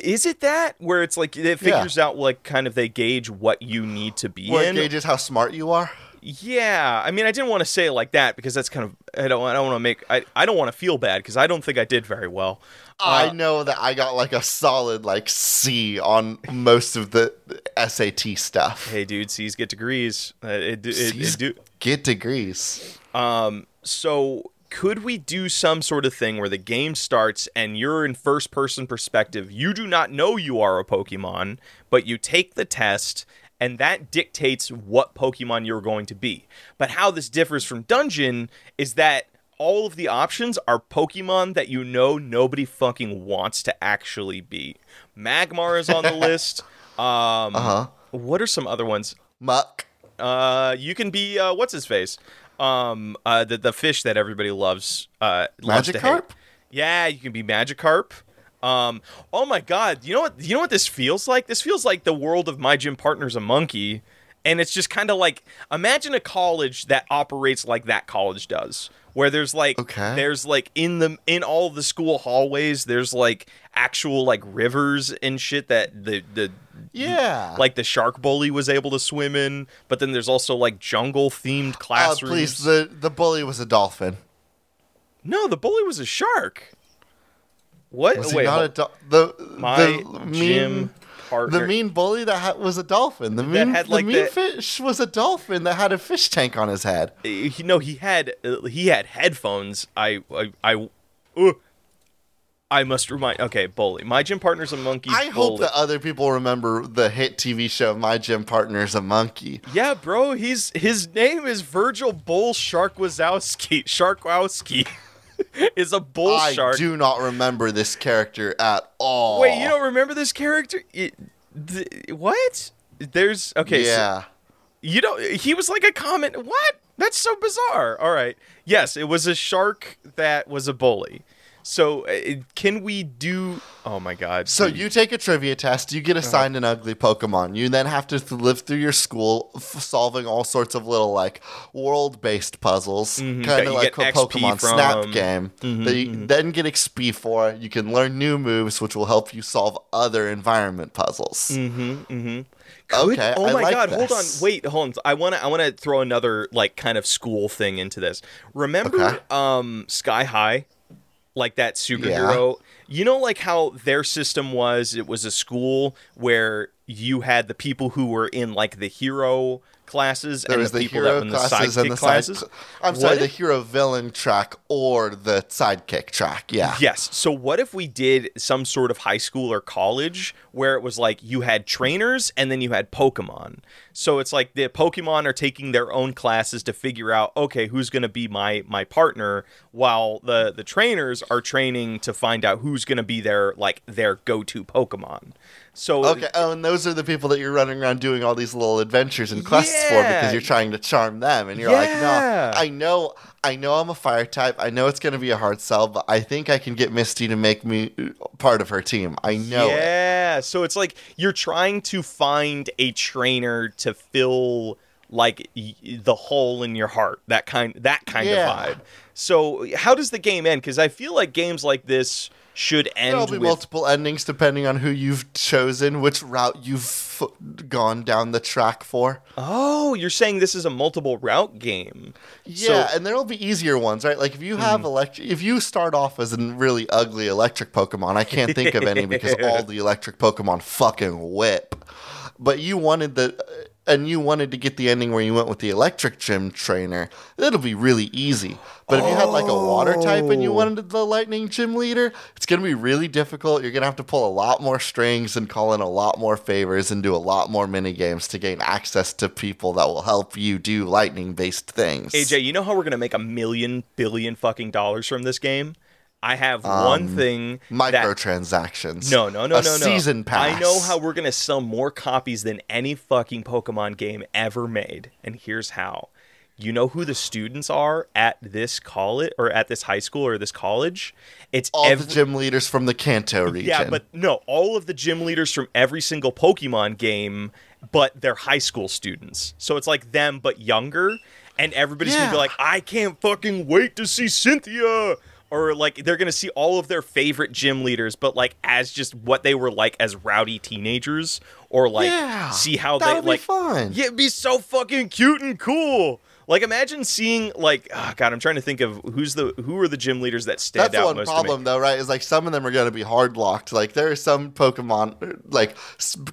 Is it that where it's like it figures out like kind of they gauge what you need to be Where it in? gauges how smart you are. Yeah, I mean, I didn't want to say it like that because that's kind of I don't I don't want to make I I don't want to feel bad because I don't think I did very well. I know that I got like a solid like C on most of the SAT stuff. Hey, dude, C's get degrees. Uh, it, it, it, C's do. get degrees. Um, so could we do some sort of thing where the game starts and you're in first person perspective? You do not know you are a Pokemon, but you take the test and that dictates what Pokemon you're going to be. But how this differs from Dungeon is that all of the options are Pokemon that you know nobody fucking wants to actually be. Magmar is on the list. Um, Uh huh. What are some other ones? Muck. Uh, you can be uh, what's his face? Um, uh, the the fish that everybody loves. Uh, loves. Magikarp? Yeah, you can be Magikarp. Um, oh my God, you know what? You know what this feels like? This feels like the world of my gym partner's a monkey, and it's just kind of like imagine a college that operates like that college does, where there's like Okay. there's like in the in all the school hallways, there's like actual like rivers and shit that the the Yeah. like the shark bully was able to swim in, but then there's also like jungle themed Uh, classrooms. please, the the bully was a dolphin. no, the bully was a shark. What? Was Wait, he not a do- the my the gym mean partner. the mean bully that ha- was a dolphin. The mean had, the mean the- fish was a dolphin that had a fish tank on his head. he, no, he had uh, he had headphones. I I I, uh, I must remind. Okay, bully. My gym partner's a monkey. I hope that other people remember the hit TV show My Gym Partner's a Monkey. Yeah, bro. He's his name is Virgil Bull Shark Wazowski. Sharkwowski is a bull I shark. I do not remember this character at all. Wait, you don't remember this character? It, th- what? There's okay. so- Yeah. you don't. He was like a comment. What? That's so bizarre. All right. Yes, it was a shark that was a bully. So uh, can we do? Oh my god. So you take a trivia test, you get Uh-huh. assigned an ugly Pokemon. You then have to th- live through your school f- solving all sorts of little like world-based puzzles, that kind of like a Pokemon from. Snap game that you then get XP for. You can learn new moves, which will help you solve other environment puzzles. Could- Okay, oh I my like god, hold on. Wait, hold on. I want to I want to throw another like kind of school thing into this. Remember Okay. um Sky High? Like that superhero. You know like how their system was it was a school where you had the people who were in like the hero classes There and the, the people that were in the sidekick and the classes. side. I'm sorry, What the hero villain track or the sidekick track. Yeah. Yes. So what if we did some sort of high school or college where it was like you had trainers and then you had Pokemon. So it's like the Pokemon are taking their own classes to figure out okay, who's going to be my my partner while the the trainers are training to find out who's going to be their like their go-to Pokemon. So Okay. Oh, and those are the people that you're running around doing all these little adventures and quests for because you're trying to charm them, and you're Yeah. like, no, I know, I know, I'm a fire type. I know it's going to be a hard sell, but I think I can get Misty to make me part of her team. I know it. Yeah, so it's like you're trying to find a trainer to fill like the hole in your heart, that kind that kind Yeah. of vibe. So how does the game end? Because I feel like games like this should end There'll be with multiple endings depending on who you've chosen, which route you've gone down the track for. oh, you're saying this is a multiple route game. Yeah, So- and there'll be easier ones, right? Like if you have hmm. electric, if you start off as a really ugly electric Pokemon, I can't think of any because all the electric Pokemon fucking whip. But you wanted the, and you wanted to get the ending where you went with the electric gym trainer. It'll be really easy. But if you had like a water type and you wanted the lightning gym leader, it's gonna be really difficult. You're gonna have to pull a lot more strings and call in a lot more favors and do a lot more mini games to gain access to people that will help you do lightning based things. AJ, you know how we're gonna make a million billion fucking dollars from this game? I have one um, thing that microtransactions. No, no, no, a no, no. Season pass. I know how we're gonna sell more copies than any fucking Pokemon game ever made, and here's how. You know who the students are at this college or at this high school or this college? It's all every- the gym leaders from the Kanto region. yeah, but no, all of the gym leaders from every single Pokemon game, but they're high school students. So it's like them but younger, and everybody's gonna be like, I can't fucking wait to see Cynthia. Or like they're gonna see all of their favorite gym leaders, but like as just what they were like as rowdy teenagers, or like Yeah, see how they be like fun. Yeah, it'd be so fucking cute and cool. Like imagine seeing like oh god, I'm trying to think of who's the who are the gym leaders that stand That's the out one most problem, though, right? Is like some of them are going to be hard locked. Like there are some Pokemon, like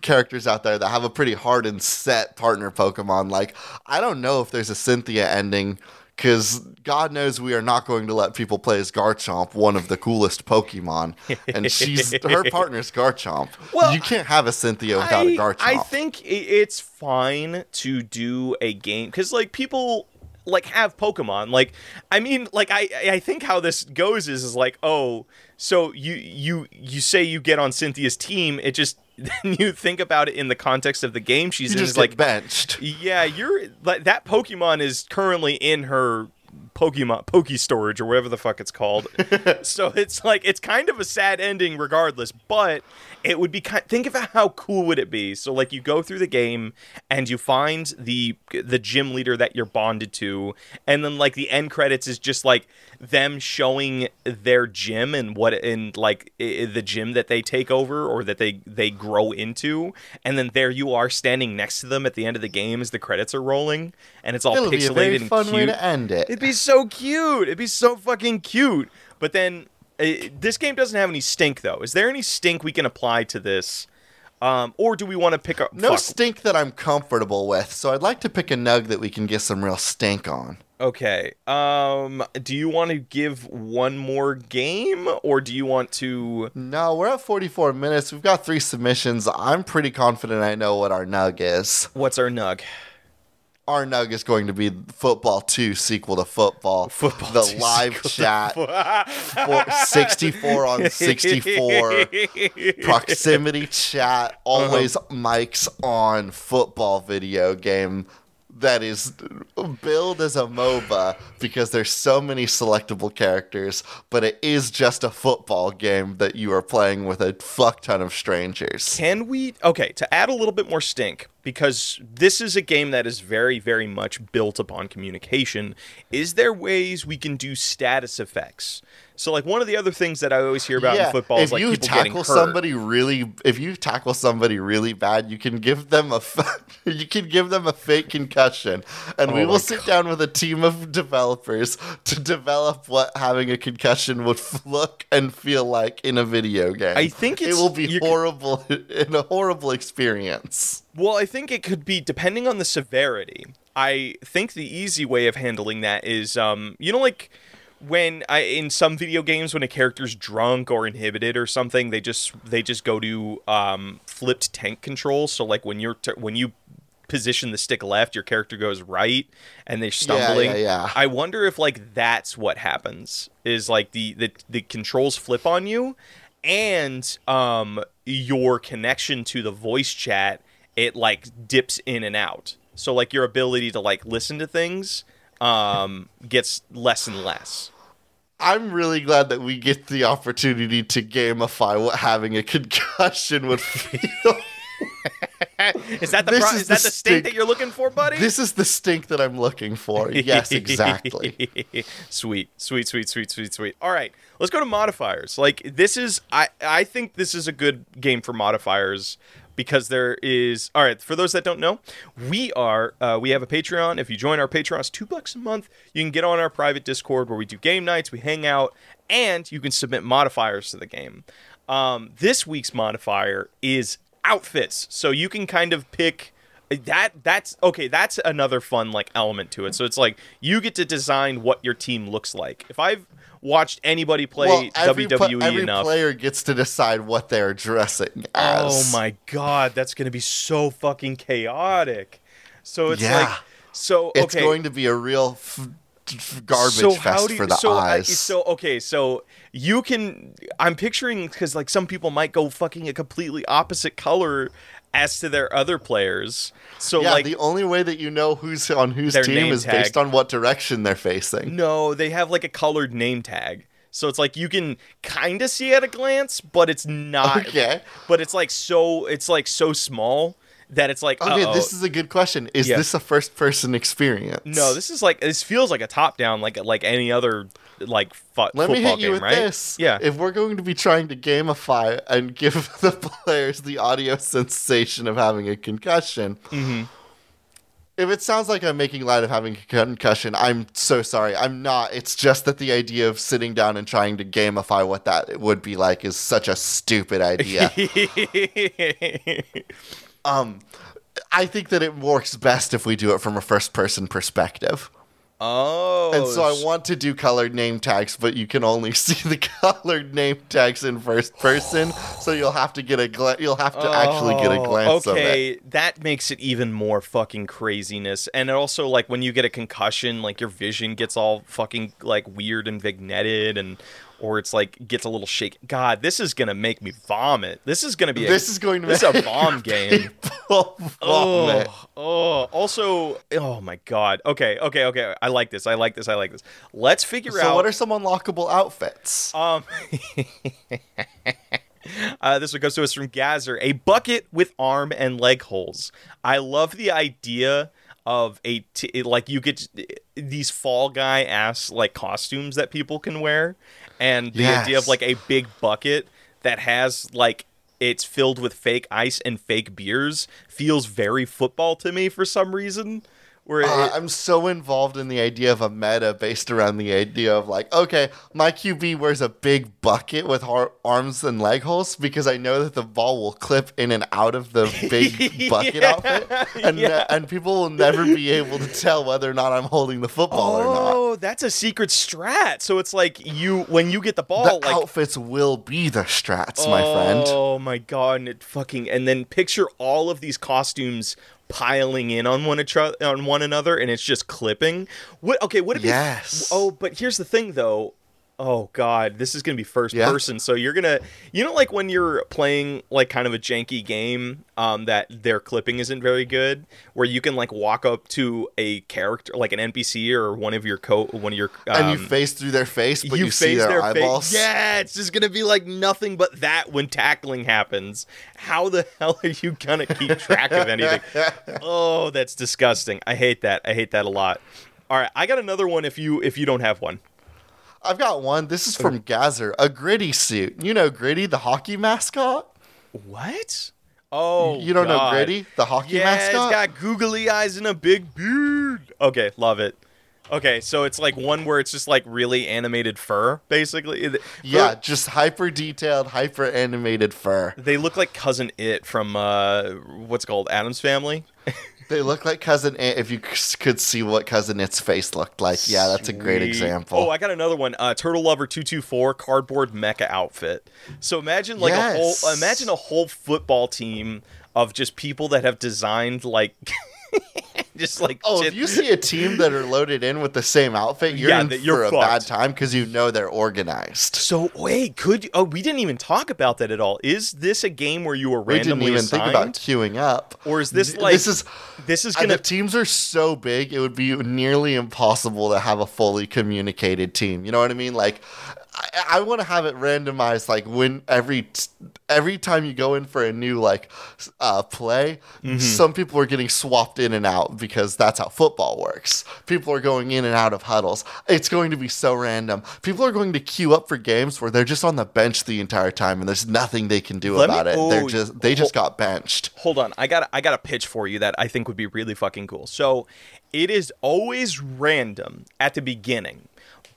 characters out there that have a pretty hard and set partner Pokemon. Like I don't know if there's a Cynthia ending because God knows we are not going to let people play as Garchomp, one of the coolest Pokemon, and she's her partner's Garchomp. Well, you can't have a Cynthia without a I, Garchomp. I think it's fine to do a game because like people like have Pokemon. Like I mean, like I I think how this goes is is like oh so you you you say you get on Cynthia's team. It just then you think about it in the context of the game she's you in just like benched. yeah you're like that Pokemon is currently in her. Pokemon Poke storage or whatever the fuck it's called. so it's like it's kind of a sad ending regardless, but it would be kind think about how cool would it be. So like you go through the game and you find the the gym leader that you're bonded to and then like the end credits is just like them showing their gym and what in like i- the gym that they take over or that they they grow into and then there you are standing next to them at the end of the game as the credits are rolling and it's all It'll be a pixelated very and fun cute. way to end it. It'd be so cute. It'd be so fucking cute. But then uh, this game doesn't have any stink though. Is there any stink we can apply to this? Um, or do we want to pick up? No fuck. stink that I'm comfortable with, so I'd like to pick a nug that we can get some real stink on. Okay. Um, do you want to give one more game, or do you want to? No, we're at 44 minutes. We've got three submissions. I'm pretty confident I know what our nug is. What's our nug? Our nug is going to be Football 2 sequel to Football. Football the 2 live chat. for 64 on 64. Proximity chat. Always Uh-huh. mics on football video game that is billed as a MOBA because there's so many selectable characters, but it is just a football game that you are playing with a fuck ton of strangers. Can we? Okay, to add a little bit more stink, because this is a game that is very, very much built upon communication. Is there ways we can do status effects? So, like one of the other things that I always hear about in football if is like you people getting tackle somebody really, if you tackle somebody really bad, you can give them a, you can give them a fake concussion, and we Oh will my sit down with a team of developers to develop what having a concussion would look and feel like in a video game. I think it will be horrible in a horrible experience. Well, I think it could be depending on the severity. I think the easy way of handling that is, um, you know, like when I in some video games when a character's drunk or inhibited or something, they just they just go to um, flipped tank control. So like when you're t- when you position the stick left, your character goes right, and they're stumbling. yeah, yeah. I wonder if like that's what happens is like the the the controls flip on you, and um your connection to the voice chat it like dips in and out. So like your ability to like listen to things um gets less and less. I'm really glad that we get the opportunity to gamify what having a concussion would feel. Is that the pro- is is, that the the stink stink. that you're looking for, buddy? this is the stink that I'm looking for. Yes, exactly. sweet, sweet, sweet, sweet, sweet, sweet. All right, let's go to modifiers. Like this is, I, I think this is a good game for modifiers because there is. All right, for those that don't know, we are, uh, we have a Patreon. If you join our Patreon, it's two bucks a month. You can get on our private Discord where we do game nights, we hang out, and you can submit modifiers to the game. Um, this week's modifier is outfits, so you can kind of pick that that's okay that's another fun like element to it so it's like you get to design what your team looks like if i've watched anybody play well, every, wwe every enough player gets to decide what they're dressing as. oh my god that's gonna be so fucking chaotic so it's Yeah. like so okay It's going to be a real f- f- garbage so how fest do you, for the so, I- eyes. so okay, so you can. I'm picturing because like some people might go fucking a completely opposite color as to their other players. So yeah, like the only way that you know who's on whose team is tag. based on what direction they're facing. no, they have like a colored name tag. So it's like you can kind of see at a glance, but it's not. Okay. But it's like so. It's like so small that it's like. Okay, uh-oh. this is a good question. Is Yeah. this a first-person experience? No, this is like this feels like a top down, like like any other like fu- Let football me hit game, you with right? this. Yeah. If we're going to be trying to gamify and give the players the audio sensation of having a concussion, Mm-hmm. if it sounds like I'm making light of having a concussion, I'm so sorry. I'm not. It's just that the idea of sitting down and trying to gamify what that would be like is such a stupid idea. um, I think that it works best if we do it from a first-person perspective. oh, And so I want to do colored name tags, but you can only see the colored name tags in first person, so you'll have to get a gla- you'll have to actually get a Oh, glance of it. Okay, that makes it even more fucking craziness. And it also, like, when you get a concussion, like your vision gets all fucking like weird and vignetted, and or it's like gets a little shake. God, this is gonna make me vomit. This is gonna be. A, This is going to this is a bomb game. Oh, oh, also, oh my god. Okay, okay, okay. I like this. I like this. I like this. Let's figure So out. what are some unlockable outfits? Um, uh, this one goes to us from Gazer. A bucket with arm and leg holes. I love the idea of a t- like you get these fall guy ass like costumes that people can wear, and the idea of like a big bucket that has like it's filled with fake ice and fake beers feels very football to me for some reason. Where Uh, it, I'm so involved in the idea of a meta based around the idea of like, okay, my QB wears a big bucket with har- arms and leg holes because I know that the ball will clip in and out of the big bucket Yeah, outfit, and yeah. and people will never be able to tell whether or not I'm holding the football or not. Oh, that's a secret strat. So it's like you when you get the ball, The like outfits will be the strats, my friend. Oh my god! And it fucking and then picture all of these costumes piling in on one each on one another, and it's just clipping. What? Okay, it be? Yes. Oh, but here's the thing, though. Oh god, this is gonna be first Yeah? person. So you're gonna, you know, like when you're playing like kind of a janky game, um, that their clipping isn't very good, where you can like walk up to a character, like an NPC or one of your co, one of your, um, and you face through their face, but you, see face their, fa- eyeballs. yeah, it's just gonna be like nothing but that when tackling happens. How the hell are you gonna keep track of anything? oh, that's disgusting. I hate that. I hate that a lot. All right, I got another one. If you if you don't have one. I've got one. This is from Gazer, a gritty suit. You know Gritty, the hockey mascot? What? Oh, you don't God. know Gritty, the hockey Yeah, mascot? it's got googly eyes and a big beard. Okay, love it. Okay, so it's like one where it's just like really animated fur, basically. Yeah, fur- just hyper detailed, hyper animated fur. they look like cousin It from uh, what's called Addams Family. They look like cousin Ant. If you could see what cousin It's face looked like, yeah, that's a great example. Oh, I got another one. Uh, Turtle Lover two two four cardboard mecha outfit. So imagine like a whole imagine a whole football team of just people that have designed like just like Oh, shit- if you see a team that are loaded in with the same outfit, you're Yeah, in you're for a bad time because you know they're organized. So wait, could oh we didn't even talk about that at all. Is this a game where you were We didn't randomly even assigned? think about queuing up. Or is this like- this is this is gonna the teams are so big it would be nearly impossible to have a fully communicated team. You know what I mean? Like I, I want to have it randomized. Like when every every time you go in for a new like uh, play, Mm-hmm. some people are getting swapped in and out because that's how football works. People are going in and out of huddles. It's going to be so random. People are going to queue up for games where they're just on the bench the entire time and there's nothing they can do Let me- about it. They're oh, just they just got benched. hold on i got i got a pitch for you that i think would be really fucking cool so it is always random at the beginning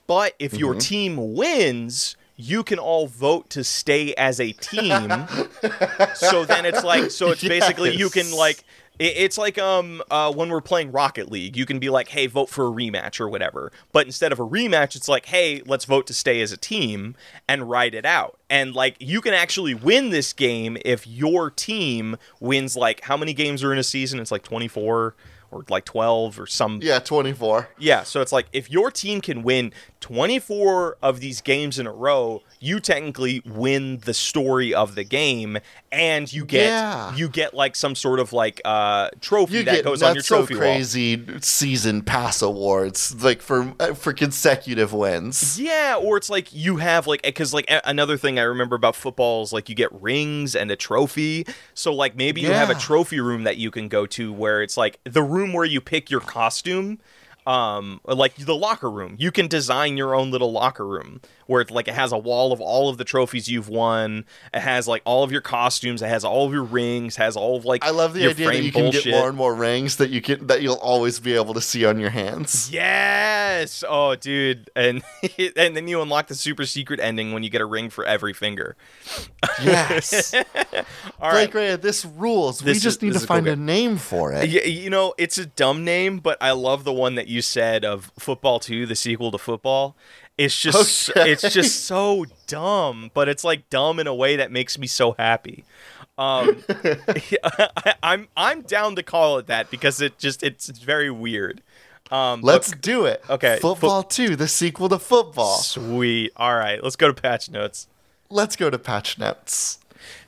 but if your Mm-hmm. team wins you can all vote to stay as a team so then it's like so it's basically you can like it- it's like um uh, when we're playing Rocket League, you can be like, "Hey, vote for a rematch" or whatever. But instead of a rematch, it's like, "Hey, let's vote to stay as a team and ride it out." And like you can actually win this game if your team wins like how many games are in a season? It's like 24 or like 12 or some Yeah, 24. yeah, so it's like if your team can win 24 of these games in a row, you technically win the story of the game and you get Yeah. you get like some sort of like uh trophy you that goes on your so trophy wall. crazy season pass awards like for uh, for consecutive wins. Yeah, or it's like you have like because like a- another thing I remember about football is like you get rings and a trophy. So like maybe you have a trophy room that you can go to where it's like the room where you pick your costume. Um, like the locker room, you can design your own little locker room where it's like it has a wall of all of the trophies you've won. It has like all of your costumes. It has all of your rings. Has all of like I love the your idea that you can bullshit. get more and more rings that you can that you'll always be able to see on your hands. Yes. Oh, dude. And and then you unlock the super secret ending when you get a ring for every finger. Yes. All right. Blake Ray, this rules. This we just is- need to a cool find a name for it. Yeah, you know, it's a dumb name, but I love the one that you said of Football 2, the sequel to Football. It's just Okay. it's just so dumb, but it's like dumb in a way that makes me so happy. Um, I, I'm I'm down to call it that because it just it's, it's very weird. Um, Let's do it. Okay, Football 2, the sequel to football. sweet. All right, let's go to patch notes. Let's go to patch notes.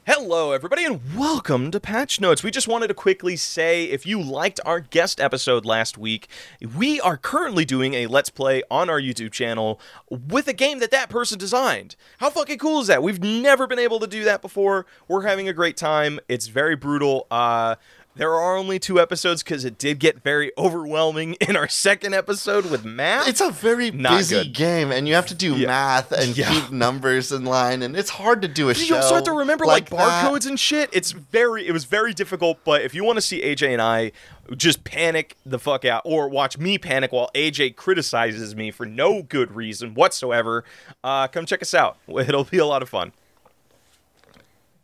Hello, everybody, and welcome to Patch Notes. We just wanted to quickly say if you liked our guest episode last week, we are currently doing a Let's Play on our YouTube channel with a game that that person designed. How fucking cool is that? We've never been able to do that before. We're having a great time. It's very brutal. Uh, there are only two episodes because it did get very overwhelming in our second episode with math. It's a very Not busy good. game, and you have to do Yeah. math and Yeah. keep numbers in line, and it's hard to do a you show. You also have to remember like, that. barcodes and shit. It's very, it was very difficult. But if you want to see AJ and I just panic the fuck out, or watch me panic while AJ criticizes me for no good reason whatsoever, uh, come check us out. It'll be a lot of fun.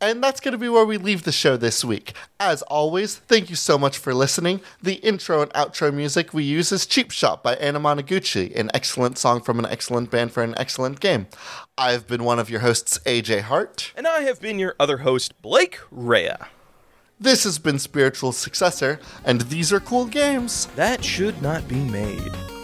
And that's going to be where we leave the show this week. As always, thank you so much for listening. The intro and outro music we use is Cheap Shot by Anamanaguchi, an excellent song from an excellent band for an excellent game. I've been one of your hosts, AJ Hart. And I have been your other host, Blake Rea. This has been Spiritual Successor, and these are cool games. That should not be made.